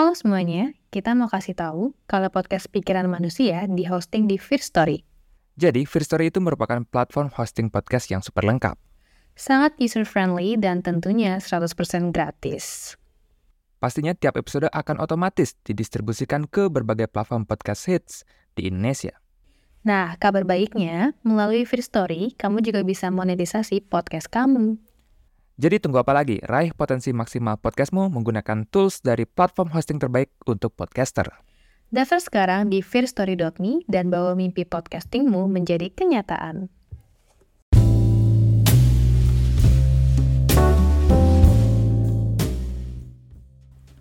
Halo semuanya, kita mau kasih tahu kalau podcast Pikiran Manusia di hosting di First Story. Jadi, First Story itu merupakan platform hosting podcast yang super lengkap. Sangat user-friendly dan tentunya 100% gratis. Pastinya tiap episode akan otomatis didistribusikan ke berbagai platform podcast hits di Indonesia. Nah, kabar baiknya, melalui First Story, kamu juga bisa monetisasi podcast kamu. Jadi tunggu apa lagi? Raih potensi maksimal podcastmu menggunakan tools dari platform hosting terbaik untuk podcaster. Daftar sekarang di fearstory.me dan bawa mimpi podcastingmu menjadi kenyataan.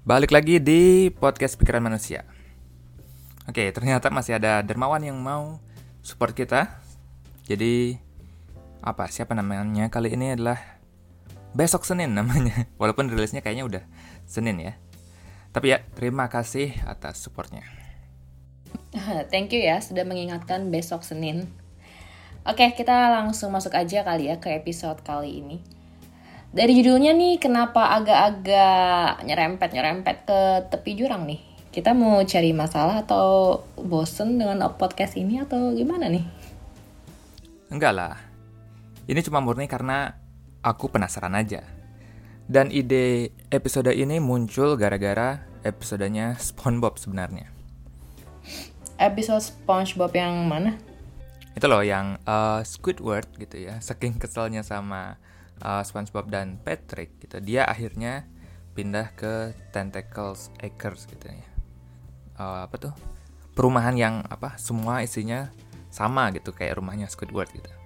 Balik lagi di podcast Pikiran Manusia. Oke, ternyata masih ada dermawan yang mau support kita. Jadi, apa siapa namanya kali ini adalah besok Senin namanya. Walaupun rilisnya kayaknya udah Senin ya. Tapi ya, terima kasih atas supportnya. Thank you ya sudah mengingatkan besok Senin. Oke, kita langsung masuk aja kali ya ke episode kali ini. Dari judulnya nih, kenapa agak-agak nyerempet-nyerempet ke tepi jurang nih? Kita mau cari masalah atau bosen dengan podcast ini atau gimana nih? Enggak lah. Ini cuma murni karena aku penasaran aja. Dan ide episode ini muncul gara-gara episodenya SpongeBob sebenarnya. Episode SpongeBob yang mana? Itu loh yang uh, Squidward gitu ya. Saking keselnya sama uh, SpongeBob dan Patrick gitu. Dia akhirnya pindah ke Tentacles Acres gitu ya. Uh, apa tuh? Perumahan yang apa? Semua isinya sama gitu kayak rumahnya Squidward gitu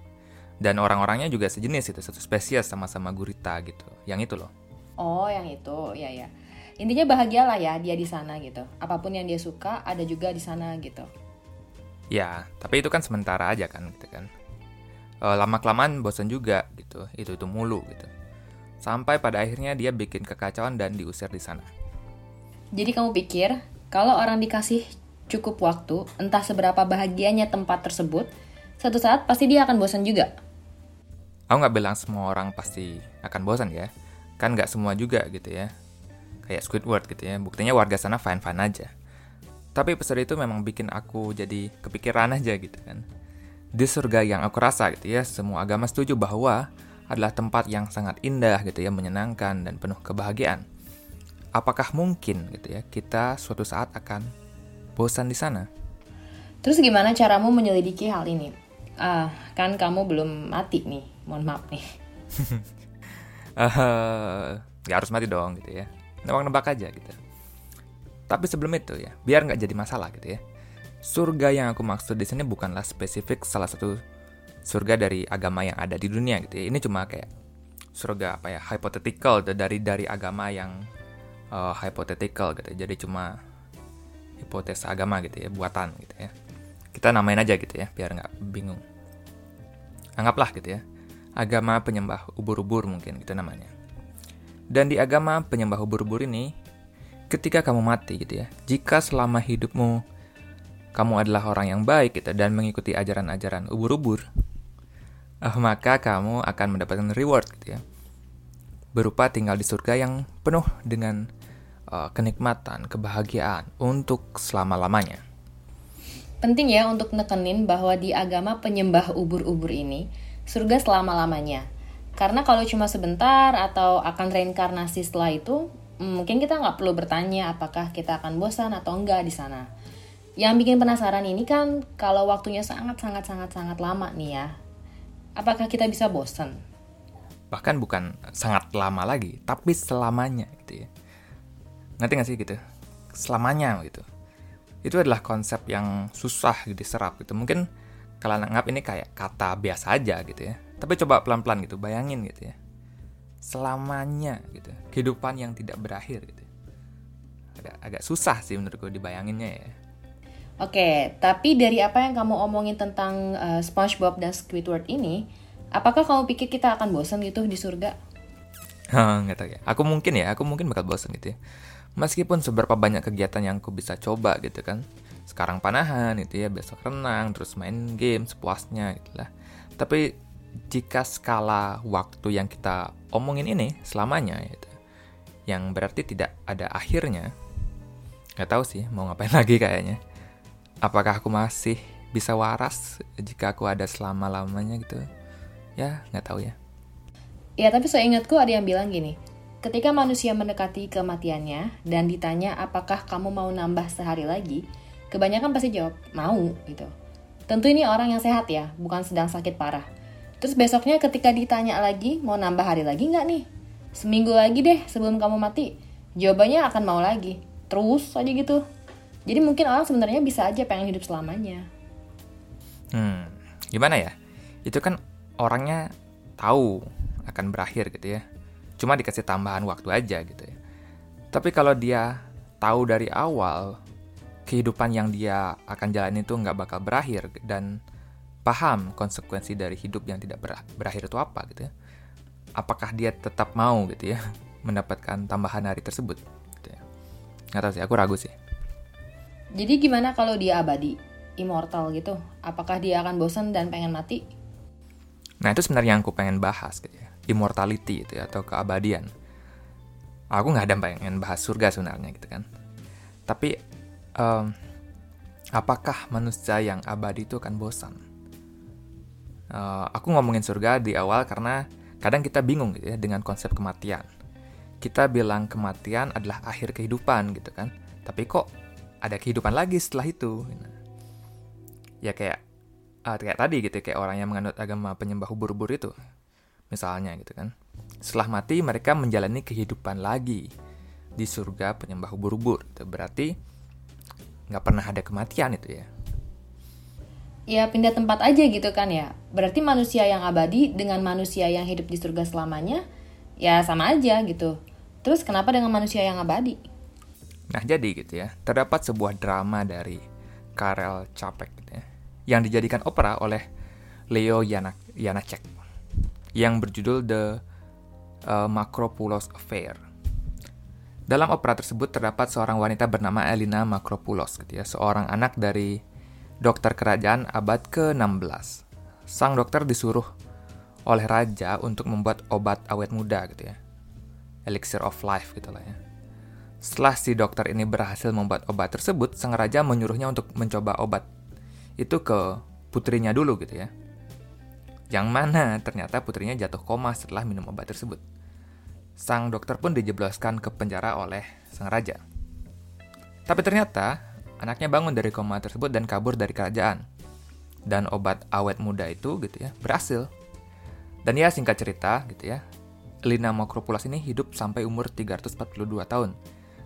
dan orang-orangnya juga sejenis itu satu spesies sama-sama gurita gitu. Yang itu loh. Oh yang itu. Ya ya intinya bahagialah ya dia di sana gitu. Apa pun yang dia suka ada juga di sana gitu. Ya tapi itu kan sementara aja kan gitu kan. E, lama kelamaan bosan juga gitu. Itu itu mulu gitu. Sampai pada akhirnya dia bikin kekacauan dan diusir di sana. Jadi kamu pikir kalau orang dikasih cukup waktu entah seberapa bahagianya tempat tersebut satu saat pasti dia akan bosan juga aku nggak bilang semua orang pasti akan bosan ya. Kan nggak semua juga gitu ya. Kayak Squidward gitu ya. Buktinya warga sana fine fine aja. Tapi episode itu memang bikin aku jadi kepikiran aja gitu kan. Di surga yang aku rasa gitu ya semua agama setuju bahwa adalah tempat yang sangat indah gitu ya menyenangkan dan penuh kebahagiaan. Apakah mungkin gitu ya kita suatu saat akan bosan di sana? Terus gimana caramu menyelidiki hal ini? Ah kan kamu belum mati nih mohon maaf nih. Uh, harus mati dong gitu ya. Nebak-nebak aja gitu. Tapi sebelum itu ya biar nggak jadi masalah gitu ya. Surga yang aku maksud di sini bukanlah spesifik salah satu surga dari agama yang ada di dunia gitu ya. Ini cuma kayak surga apa ya hypothetical dari dari agama yang uh, hypothetical gitu. Jadi cuma hipotesa agama gitu ya buatan gitu ya. Kita namain aja gitu ya biar nggak bingung. Anggaplah gitu ya agama penyembah ubur-ubur mungkin itu namanya. Dan di agama penyembah ubur-ubur ini, ketika kamu mati gitu ya, jika selama hidupmu kamu adalah orang yang baik gitu dan mengikuti ajaran-ajaran ubur-ubur, uh, maka kamu akan mendapatkan reward gitu ya. Berupa tinggal di surga yang penuh dengan uh, kenikmatan, kebahagiaan untuk selama-lamanya. Penting ya untuk nekenin bahwa di agama penyembah ubur-ubur ini, surga selama-lamanya. Karena kalau cuma sebentar atau akan reinkarnasi setelah itu, hmm, mungkin kita nggak perlu bertanya apakah kita akan bosan atau enggak di sana. Yang bikin penasaran ini kan kalau waktunya sangat-sangat-sangat-sangat lama nih ya. Apakah kita bisa bosan? Bahkan bukan sangat lama lagi, tapi selamanya gitu ya. Ngerti nggak sih gitu? Selamanya gitu. Itu adalah konsep yang susah diserap gitu. Mungkin kalau anggap ini kayak kata biasa aja gitu ya. Tapi coba pelan-pelan gitu, bayangin gitu ya. Selamanya gitu. Kehidupan yang tidak berakhir gitu. Agak, agak susah sih menurutku dibayanginnya ya. Oke, tapi dari apa yang kamu omongin tentang uh, SpongeBob dan Squidward ini, apakah kamu pikir kita akan bosan gitu di surga? Nggak tahu ya. Aku mungkin ya, aku mungkin bakal bosan gitu ya. Meskipun seberapa banyak kegiatan yang aku bisa coba gitu kan sekarang panahan itu ya besok renang terus main game sepuasnya gitu lah tapi jika skala waktu yang kita omongin ini selamanya gitu yang berarti tidak ada akhirnya Gak tahu sih mau ngapain lagi kayaknya. Apakah aku masih bisa waras jika aku ada selama-lamanya gitu? Ya, nggak tahu ya. Ya, tapi saya ingatku ada yang bilang gini. Ketika manusia mendekati kematiannya dan ditanya apakah kamu mau nambah sehari lagi, kebanyakan pasti jawab, mau gitu. Tentu ini orang yang sehat ya, bukan sedang sakit parah. Terus besoknya ketika ditanya lagi, mau nambah hari lagi nggak nih? Seminggu lagi deh sebelum kamu mati. Jawabannya akan mau lagi. Terus aja gitu. Jadi mungkin orang sebenarnya bisa aja pengen hidup selamanya. Hmm, gimana ya? Itu kan orangnya tahu akan berakhir gitu ya. Cuma dikasih tambahan waktu aja gitu ya. Tapi kalau dia tahu dari awal kehidupan yang dia akan jalani itu nggak bakal berakhir dan paham konsekuensi dari hidup yang tidak berakhir itu apa gitu ya. Apakah dia tetap mau gitu ya mendapatkan tambahan hari tersebut? Gitu ya. Nggak tahu sih, aku ragu sih. Jadi gimana kalau dia abadi, immortal gitu? Apakah dia akan bosan dan pengen mati? Nah itu sebenarnya yang aku pengen bahas gitu ya, immortality gitu ya, atau keabadian. Aku nggak ada pengen bahas surga sebenarnya gitu kan. Tapi um, apakah manusia yang abadi itu akan bosan? Uh, aku ngomongin surga di awal karena kadang kita bingung gitu ya dengan konsep kematian. Kita bilang kematian adalah akhir kehidupan gitu kan. Tapi kok ada kehidupan lagi setelah itu? Ya kayak uh, kayak tadi gitu kayak orang yang menganut agama penyembah ubur-ubur itu. Misalnya gitu kan. Setelah mati mereka menjalani kehidupan lagi di surga penyembah ubur-ubur. Berarti nggak pernah ada kematian itu ya ya pindah tempat aja gitu kan ya. Berarti manusia yang abadi dengan manusia yang hidup di surga selamanya ya sama aja gitu. Terus kenapa dengan manusia yang abadi? Nah jadi gitu ya, terdapat sebuah drama dari Karel Čapek gitu ya, yang dijadikan opera oleh Leo Janak Janacek yang berjudul The uh, Macropoulos Affair. Dalam opera tersebut terdapat seorang wanita bernama Elina Macropoulos gitu ya, seorang anak dari dokter kerajaan abad ke-16. Sang dokter disuruh oleh raja untuk membuat obat awet muda gitu ya. Elixir of life gitu lah ya. Setelah si dokter ini berhasil membuat obat tersebut, sang raja menyuruhnya untuk mencoba obat itu ke putrinya dulu gitu ya. Yang mana ternyata putrinya jatuh koma setelah minum obat tersebut. Sang dokter pun dijebloskan ke penjara oleh sang raja. Tapi ternyata Anaknya bangun dari koma tersebut dan kabur dari kerajaan. Dan obat awet muda itu gitu ya, berhasil. Dan ya singkat cerita gitu ya, Lina Makropulas ini hidup sampai umur 342 tahun.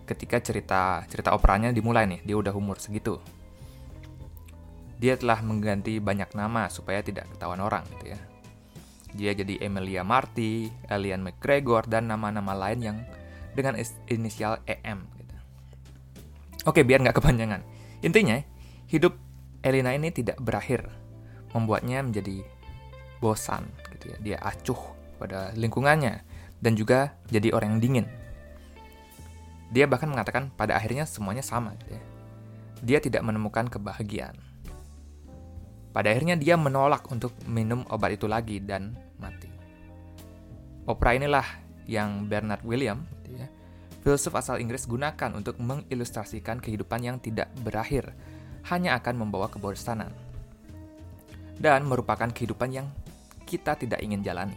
Ketika cerita cerita operanya dimulai nih, dia udah umur segitu. Dia telah mengganti banyak nama supaya tidak ketahuan orang gitu ya. Dia jadi Emilia Marty, Elian McGregor, dan nama-nama lain yang dengan inisial EM Oke, biar nggak kepanjangan. Intinya, hidup Elina ini tidak berakhir, membuatnya menjadi bosan, gitu ya. Dia acuh pada lingkungannya dan juga jadi orang yang dingin. Dia bahkan mengatakan pada akhirnya semuanya sama, gitu ya. Dia tidak menemukan kebahagiaan. Pada akhirnya dia menolak untuk minum obat itu lagi dan mati. Opera inilah yang Bernard William filsuf asal Inggris gunakan untuk mengilustrasikan kehidupan yang tidak berakhir, hanya akan membawa kebosanan. Dan merupakan kehidupan yang kita tidak ingin jalani.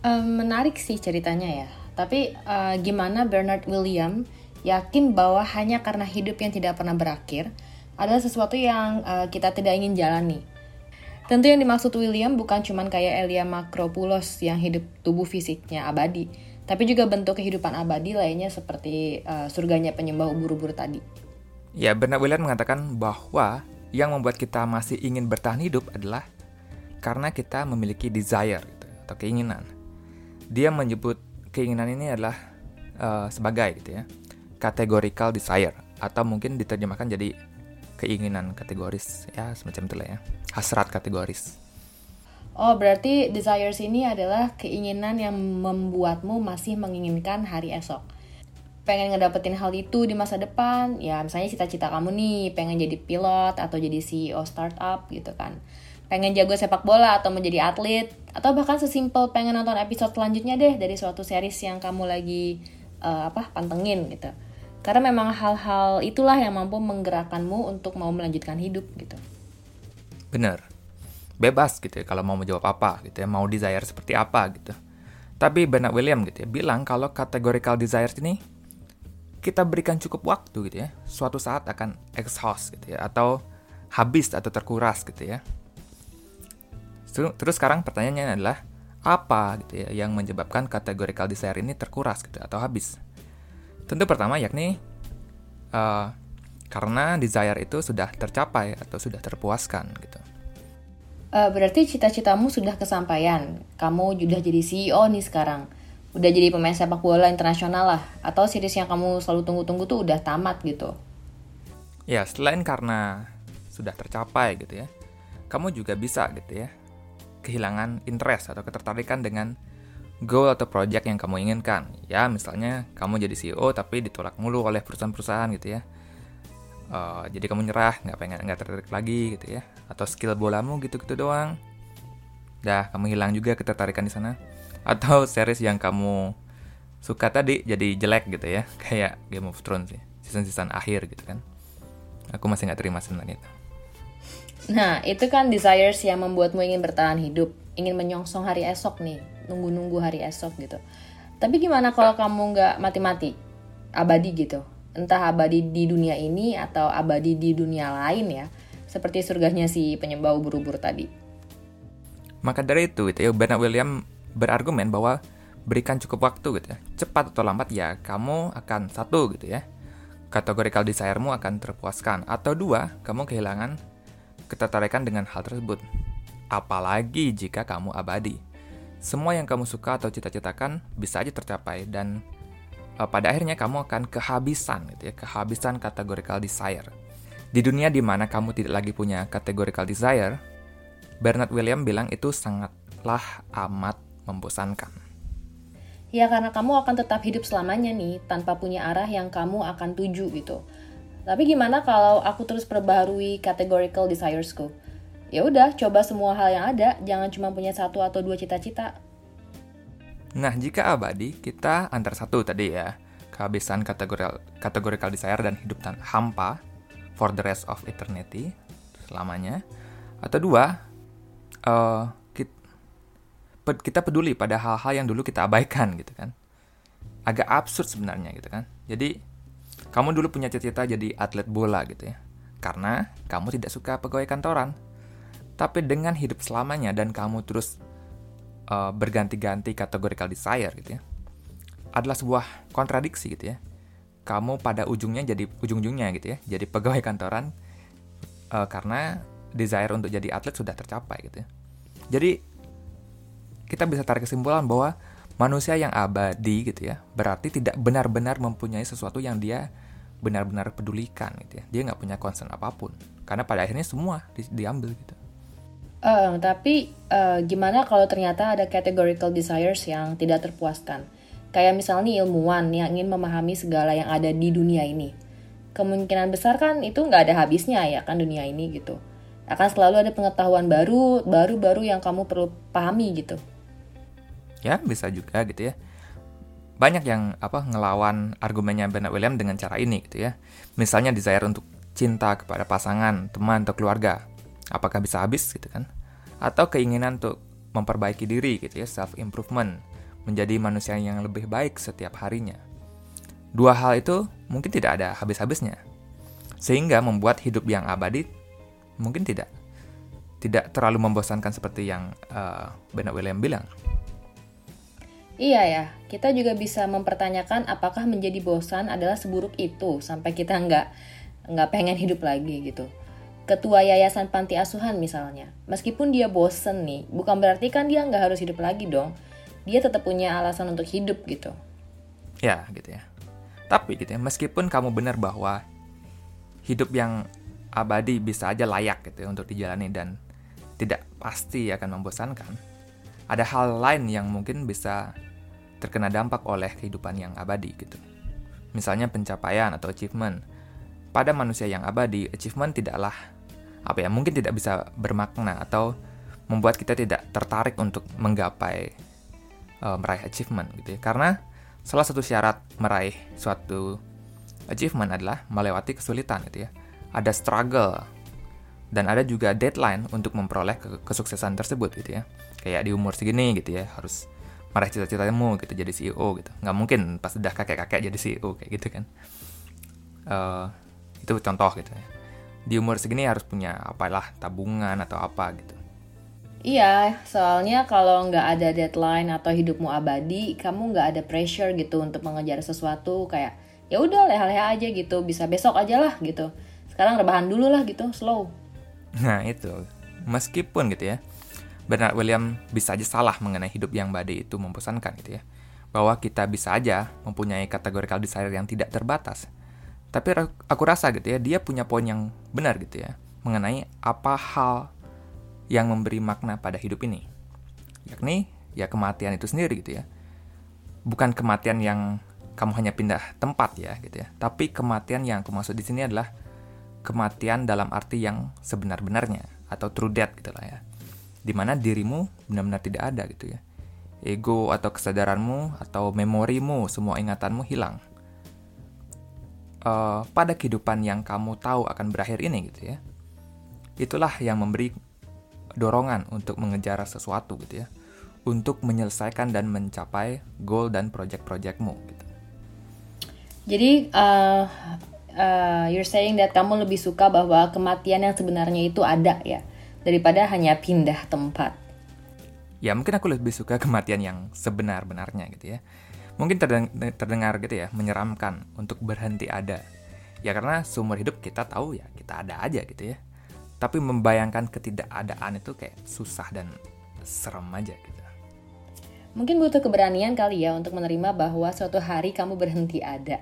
Um, menarik sih ceritanya ya. Tapi uh, gimana Bernard William yakin bahwa hanya karena hidup yang tidak pernah berakhir adalah sesuatu yang uh, kita tidak ingin jalani. Tentu yang dimaksud William bukan cuma kayak Elia Makropoulos yang hidup tubuh fisiknya abadi, tapi juga bentuk kehidupan abadi lainnya seperti uh, surganya penyembah ubur-ubur tadi. Ya, Bernard William mengatakan bahwa yang membuat kita masih ingin bertahan hidup adalah karena kita memiliki desire gitu, atau keinginan. Dia menyebut keinginan ini adalah uh, sebagai gitu ya, categorical desire atau mungkin diterjemahkan jadi keinginan kategoris ya semacam itulah ya, hasrat kategoris. Oh, berarti desires ini adalah keinginan yang membuatmu masih menginginkan hari esok. Pengen ngedapetin hal itu di masa depan, ya misalnya cita-cita kamu nih, pengen jadi pilot atau jadi CEO startup gitu kan. Pengen jago sepak bola atau menjadi atlet, atau bahkan sesimpel pengen nonton episode selanjutnya deh dari suatu series yang kamu lagi uh, apa pantengin gitu. Karena memang hal-hal itulah yang mampu menggerakkanmu untuk mau melanjutkan hidup gitu. Bener. Bebas gitu ya kalau mau menjawab apa gitu ya, mau desire seperti apa gitu. Tapi Bernard William gitu ya bilang kalau categorical desires ini kita berikan cukup waktu gitu ya, suatu saat akan exhaust gitu ya atau habis atau terkuras gitu ya. Terus sekarang pertanyaannya adalah apa gitu ya yang menyebabkan categorical desire ini terkuras gitu atau habis? Tentu pertama yakni uh, karena desire itu sudah tercapai atau sudah terpuaskan gitu. Uh, berarti cita-citamu sudah kesampaian. Kamu sudah jadi CEO nih sekarang. Udah jadi pemain sepak bola internasional lah. Atau series yang kamu selalu tunggu-tunggu tuh udah tamat gitu. Ya, selain karena sudah tercapai gitu ya, kamu juga bisa gitu ya kehilangan interest atau ketertarikan dengan goal atau project yang kamu inginkan. Ya, misalnya kamu jadi CEO tapi ditolak mulu oleh perusahaan-perusahaan gitu ya. Uh, jadi kamu nyerah, nggak pengen nggak tertarik lagi gitu ya. Atau skill bolamu gitu-gitu doang. Dah, kamu hilang juga ketertarikan di sana. Atau series yang kamu suka tadi jadi jelek gitu ya, kayak Game of Thrones sih, season-season akhir gitu kan. Aku masih nggak terima sebenarnya itu. Nah, itu kan desires yang membuatmu ingin bertahan hidup, ingin menyongsong hari esok nih, nunggu-nunggu hari esok gitu. Tapi gimana kalau kamu nggak mati-mati, abadi gitu? Entah abadi di dunia ini atau abadi di dunia lain ya, seperti surganya si penyembah ubur-ubur tadi. Maka dari itu, itu ya, Bernard William berargumen bahwa berikan cukup waktu gitu ya, cepat atau lambat ya kamu akan satu gitu ya, kategorikal desire-mu akan terpuaskan, atau dua, kamu kehilangan ketertarikan dengan hal tersebut. Apalagi jika kamu abadi. Semua yang kamu suka atau cita-citakan bisa aja tercapai dan uh, pada akhirnya kamu akan kehabisan gitu ya, kehabisan categorical desire. Di dunia di mana kamu tidak lagi punya categorical desire, Bernard William bilang itu sangatlah amat membosankan. Ya karena kamu akan tetap hidup selamanya nih tanpa punya arah yang kamu akan tuju gitu. Tapi gimana kalau aku terus perbaharui categorical desiresku? Ya udah, coba semua hal yang ada, jangan cuma punya satu atau dua cita-cita. Nah, jika abadi, kita antar satu tadi ya, kehabisan kategorical, categorical desire dan hidup tan hampa for the rest of eternity, selamanya. Atau dua, uh, kita peduli pada hal-hal yang dulu kita abaikan gitu kan. Agak absurd sebenarnya gitu kan. Jadi kamu dulu punya cita-cita jadi atlet bola gitu ya. Karena kamu tidak suka pegawai kantoran. Tapi dengan hidup selamanya dan kamu terus uh, berganti-ganti categorical desire gitu ya. Adalah sebuah kontradiksi gitu ya. Kamu pada ujungnya jadi ujung-ujungnya gitu ya. Jadi pegawai kantoran uh, karena desire untuk jadi atlet sudah tercapai gitu ya. Jadi kita bisa tarik kesimpulan bahwa manusia yang abadi gitu ya berarti tidak benar-benar mempunyai sesuatu yang dia benar-benar pedulikan gitu ya dia nggak punya concern apa pun karena pada akhirnya semua di, diambil gitu uh, tapi uh, gimana kalau ternyata ada categorical desires yang tidak terpuaskan? Kayak misalnya ilmuwan yang ingin memahami segala yang ada di dunia ini. Kemungkinan besar kan itu nggak ada habisnya ya kan dunia ini gitu. Akan selalu ada pengetahuan baru baru-baru yang kamu perlu pahami gitu. Ya bisa juga gitu ya. Banyak yang apa ngelawan argumennya Bernard William dengan cara ini gitu ya. Misalnya desire untuk cinta kepada pasangan teman atau keluarga apakah bisa habis gitu kan atau keinginan untuk memperbaiki diri gitu ya self improvement menjadi manusia yang lebih baik setiap harinya dua hal itu mungkin tidak ada habis-habisnya sehingga membuat hidup yang abadi mungkin tidak tidak terlalu membosankan seperti yang uh, Bernard William bilang. Iya ya, kita juga bisa mempertanyakan apakah menjadi bosan adalah seburuk itu sampai kita nggak nggak pengen hidup lagi gitu. Ketua yayasan panti asuhan misalnya, meskipun dia bosen nih, bukan berarti kan dia nggak harus hidup lagi dong. Dia tetap punya alasan untuk hidup gitu. Ya gitu ya. Tapi gitu ya, meskipun kamu benar bahwa hidup yang abadi bisa aja layak gitu ya untuk dijalani dan tidak pasti akan membosankan. Ada hal lain yang mungkin bisa terkena dampak oleh kehidupan yang abadi gitu. Misalnya pencapaian atau achievement. Pada manusia yang abadi, achievement tidaklah apa ya, mungkin tidak bisa bermakna atau membuat kita tidak tertarik untuk menggapai uh, meraih achievement gitu ya. Karena salah satu syarat meraih suatu Achievement adalah melewati kesulitan gitu ya. Ada struggle dan ada juga deadline untuk memperoleh ke kesuksesan tersebut gitu ya. Kayak di umur segini gitu ya, harus meraih cita-citamu gitu jadi CEO gitu. Nggak mungkin pas udah kakek-kakek jadi CEO kayak gitu kan. Uh, itu contoh gitu ya. Di umur segini harus punya apalah tabungan atau apa gitu. Iya, soalnya kalau nggak ada deadline atau hidupmu abadi, kamu nggak ada pressure gitu untuk mengejar sesuatu kayak ya udah leha-leha aja gitu, bisa besok aja lah gitu. Sekarang rebahan dulu lah gitu, slow. Nah itu, meskipun gitu ya, Bernard William bisa aja salah mengenai hidup yang badai itu membosankan gitu ya. Bahwa kita bisa aja mempunyai categorical desire yang tidak terbatas. Tapi aku rasa gitu ya, dia punya poin yang benar gitu ya, mengenai apa hal yang memberi makna pada hidup ini. Yakni ya kematian itu sendiri gitu ya. Bukan kematian yang kamu hanya pindah tempat ya gitu ya. Tapi kematian yang aku maksud di sini adalah kematian dalam arti yang sebenar-benarnya atau true death gitu lah ya. Di mana dirimu benar-benar tidak ada gitu ya. Ego atau kesadaranmu atau memorimu, semua ingatanmu hilang. Uh, pada kehidupan yang kamu tahu akan berakhir ini gitu ya. Itulah yang memberi dorongan untuk mengejar sesuatu gitu ya untuk menyelesaikan dan mencapai goal dan project-projectmu gitu. Jadi uh, uh, you're saying that kamu lebih suka bahwa kematian yang sebenarnya itu ada ya daripada hanya pindah tempat. Ya mungkin aku lebih suka kematian yang sebenar-benarnya gitu ya. Mungkin terdengar gitu ya menyeramkan untuk berhenti ada. Ya karena seumur hidup kita tahu ya kita ada aja gitu ya tapi membayangkan ketidakadaan itu kayak susah dan serem aja gitu. Mungkin butuh keberanian kali ya untuk menerima bahwa suatu hari kamu berhenti ada.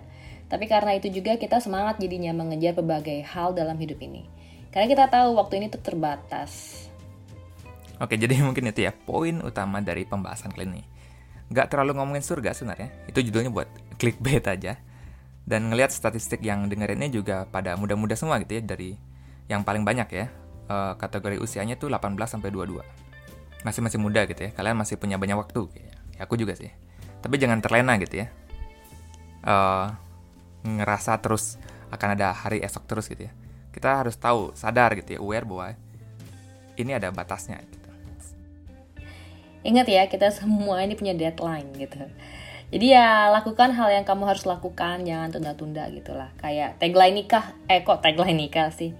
Tapi karena itu juga kita semangat jadinya mengejar berbagai hal dalam hidup ini. Karena kita tahu waktu ini tuh terbatas. Oke, jadi mungkin itu ya poin utama dari pembahasan kali ini. Gak terlalu ngomongin surga sebenarnya, itu judulnya buat clickbait aja. Dan ngelihat statistik yang dengerinnya juga pada muda-muda semua gitu ya, dari yang paling banyak ya uh, kategori usianya tuh 18 sampai 22. Masih masih muda gitu ya. Kalian masih punya banyak waktu Ya, aku juga sih. Tapi jangan terlena gitu ya. Uh, ngerasa terus akan ada hari esok terus gitu ya. Kita harus tahu, sadar gitu ya, aware bahwa ini ada batasnya gitu. Ingat ya, kita semua ini punya deadline gitu. Jadi ya lakukan hal yang kamu harus lakukan, jangan tunda-tunda gitu lah. Kayak tagline nikah, eh kok tagline nikah sih?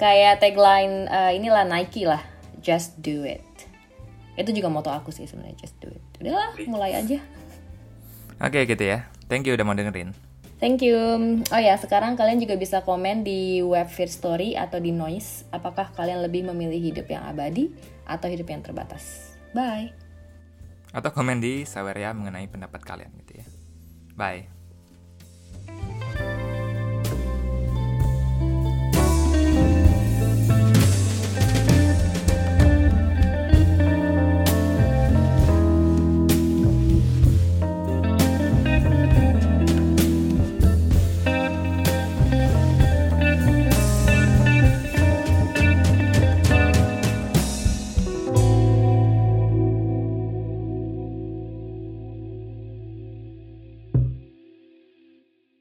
kayak tagline uh, inilah Nike lah just do it itu juga moto aku sih sebenarnya just do it udahlah mulai aja oke okay, gitu ya thank you udah mau dengerin Thank you. Oh ya, sekarang kalian juga bisa komen di web Fear Story atau di Noise. Apakah kalian lebih memilih hidup yang abadi atau hidup yang terbatas? Bye. Atau komen di Saweria mengenai pendapat kalian gitu ya. Bye.